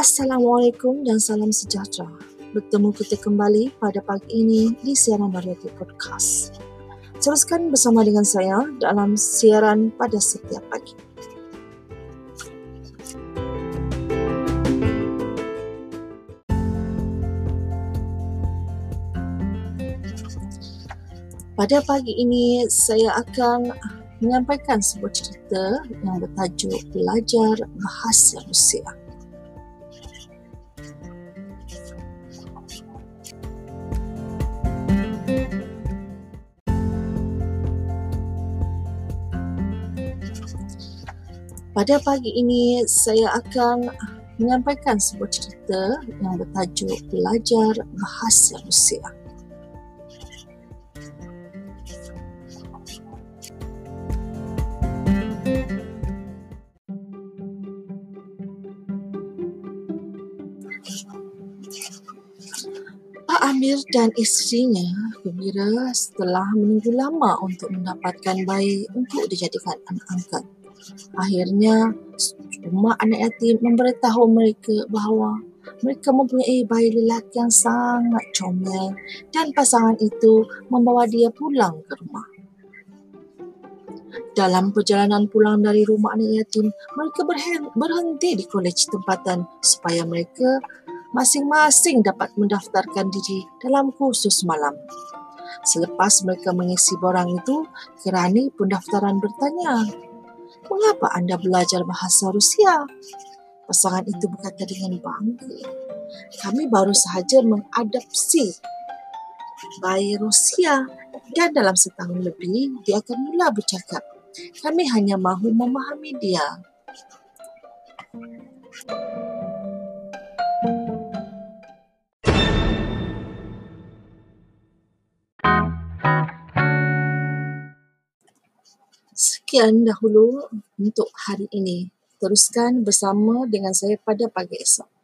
Assalamualaikum dan salam sejahtera. Bertemu kita kembali pada pagi ini di siaran Variety Podcast. Teruskan bersama dengan saya dalam siaran pada setiap pagi. Pada pagi ini saya akan menyampaikan sebuah cerita yang bertajuk Belajar Bahasa Rusia. Pada pagi ini saya akan menyampaikan sebuah cerita yang bertajuk Belajar Bahasa Rusia. Pak Amir dan isterinya gembira setelah menunggu lama untuk mendapatkan bayi untuk dijadikan anak angkat. Akhirnya, rumah anak yatim memberitahu mereka bahawa mereka mempunyai bayi lelaki yang sangat comel dan pasangan itu membawa dia pulang ke rumah. Dalam perjalanan pulang dari rumah anak yatim, mereka berhenti di kolej tempatan supaya mereka masing-masing dapat mendaftarkan diri dalam kursus malam. Selepas mereka mengisi borang itu, kerani pendaftaran bertanya, mengapa anda belajar bahasa Rusia? Pasangan itu berkata dengan bangga. Kami baru sahaja mengadopsi bayi Rusia dan dalam setahun lebih dia akan mula bercakap. Kami hanya mahu memahami dia. Sekian dahulu untuk hari ini. Teruskan bersama dengan saya pada pagi esok.